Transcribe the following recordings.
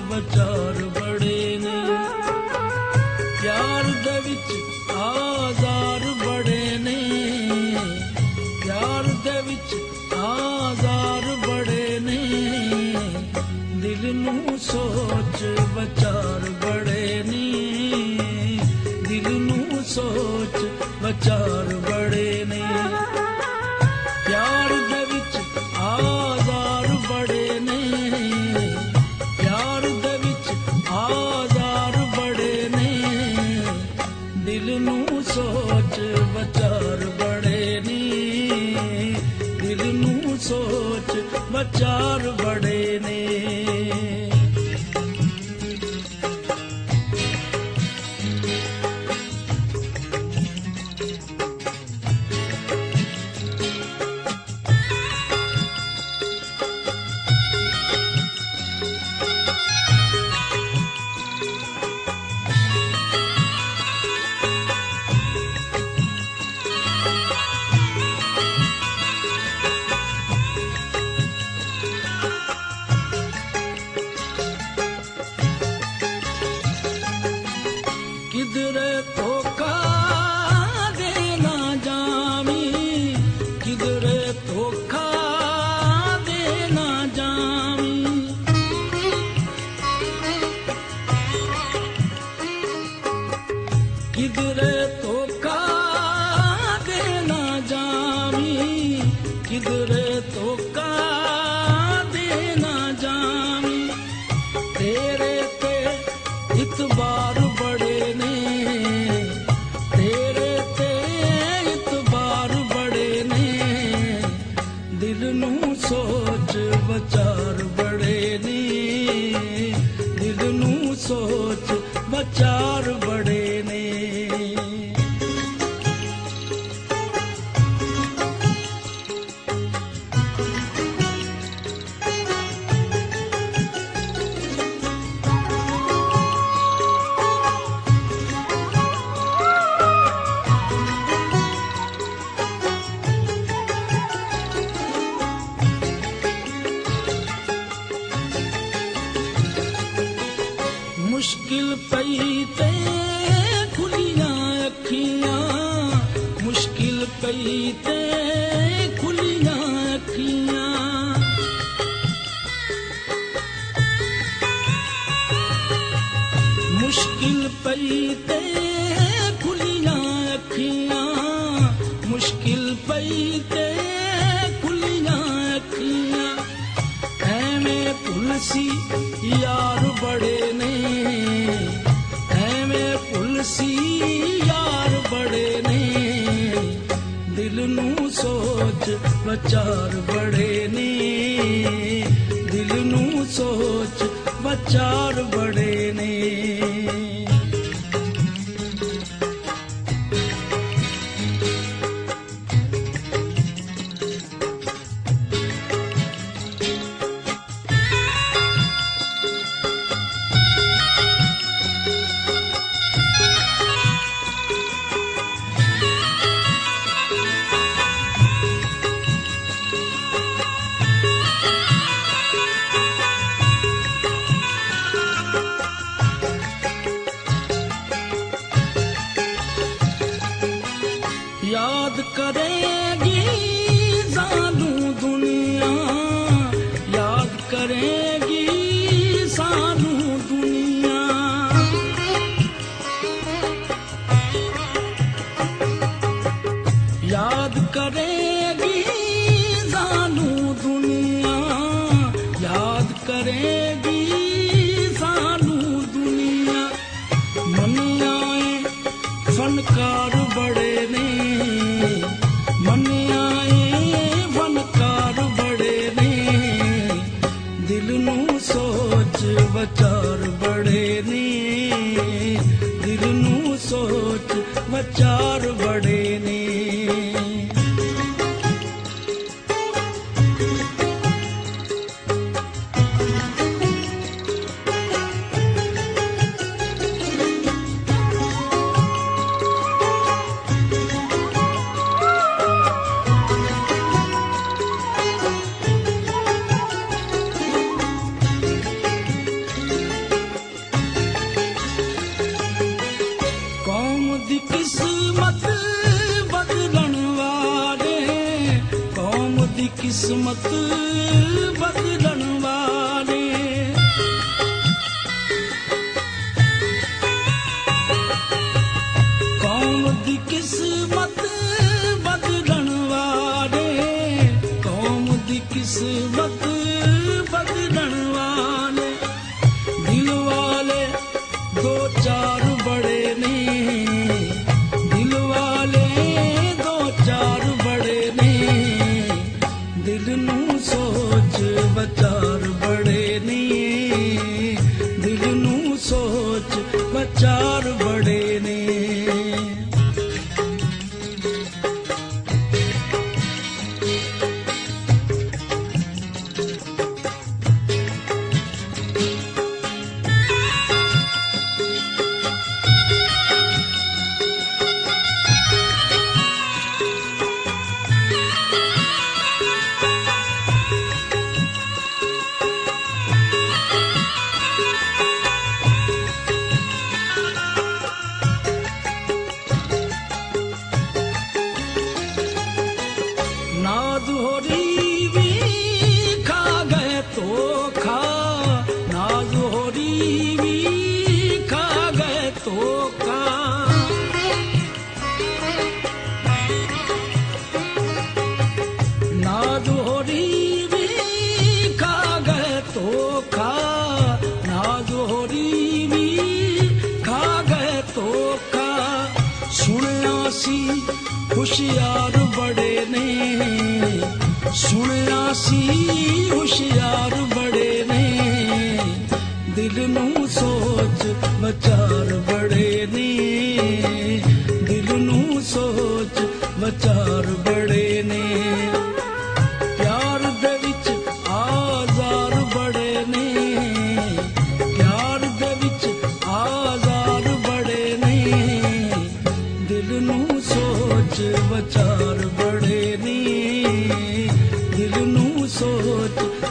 ਵਿਚਾਰ ਬੜੇ ਨੇ। ਪਿਆਰ ਦੇ ਵਿੱਚ ਆਜ਼ਾਰ ਬੜੇ ਨੇ। ਪਿਆਰ ਦੇ ਵਿੱਚ ਆਜ਼ਾਰ ਬੜੇ ਨੇ। ਦਿਲ ਨੂੰ ਸੋਚ ਵਿਚਾਰ ਬੜੇ ਨੇ। ਦਿਲ ਨੂੰ ਸੋਚ ਵਿਚਾਰ चार ਮੁਸ਼ਕਿਲ ਪਈ ਤੇ ਖੁੱਲੀਆਂ ਅੱਖੀਆਂ ਮੁਸ਼ਕਿਲ ਪਈ ਤੇ ਵਿਚਾਰ ਬੜੇ ਨੇ। ਦਿਲ ਨੂੰ ਸੋਚ ਵਿਚਾਰ ਕਰੇਗੀ ਸਾਨੂੰ ਦੁਨੀਆ ਯਾਦ ਕਰੇਗੀ ਸਾਨੂੰ ਦੁਨੀਆ ਯਾਦ ਕਰੇ ਮਚਾਰ ਬੜੇ किस्मत बदल ਨਾਦ 心。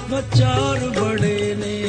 ਵਿਚਾਰ ਬੜੇ ਨੇ।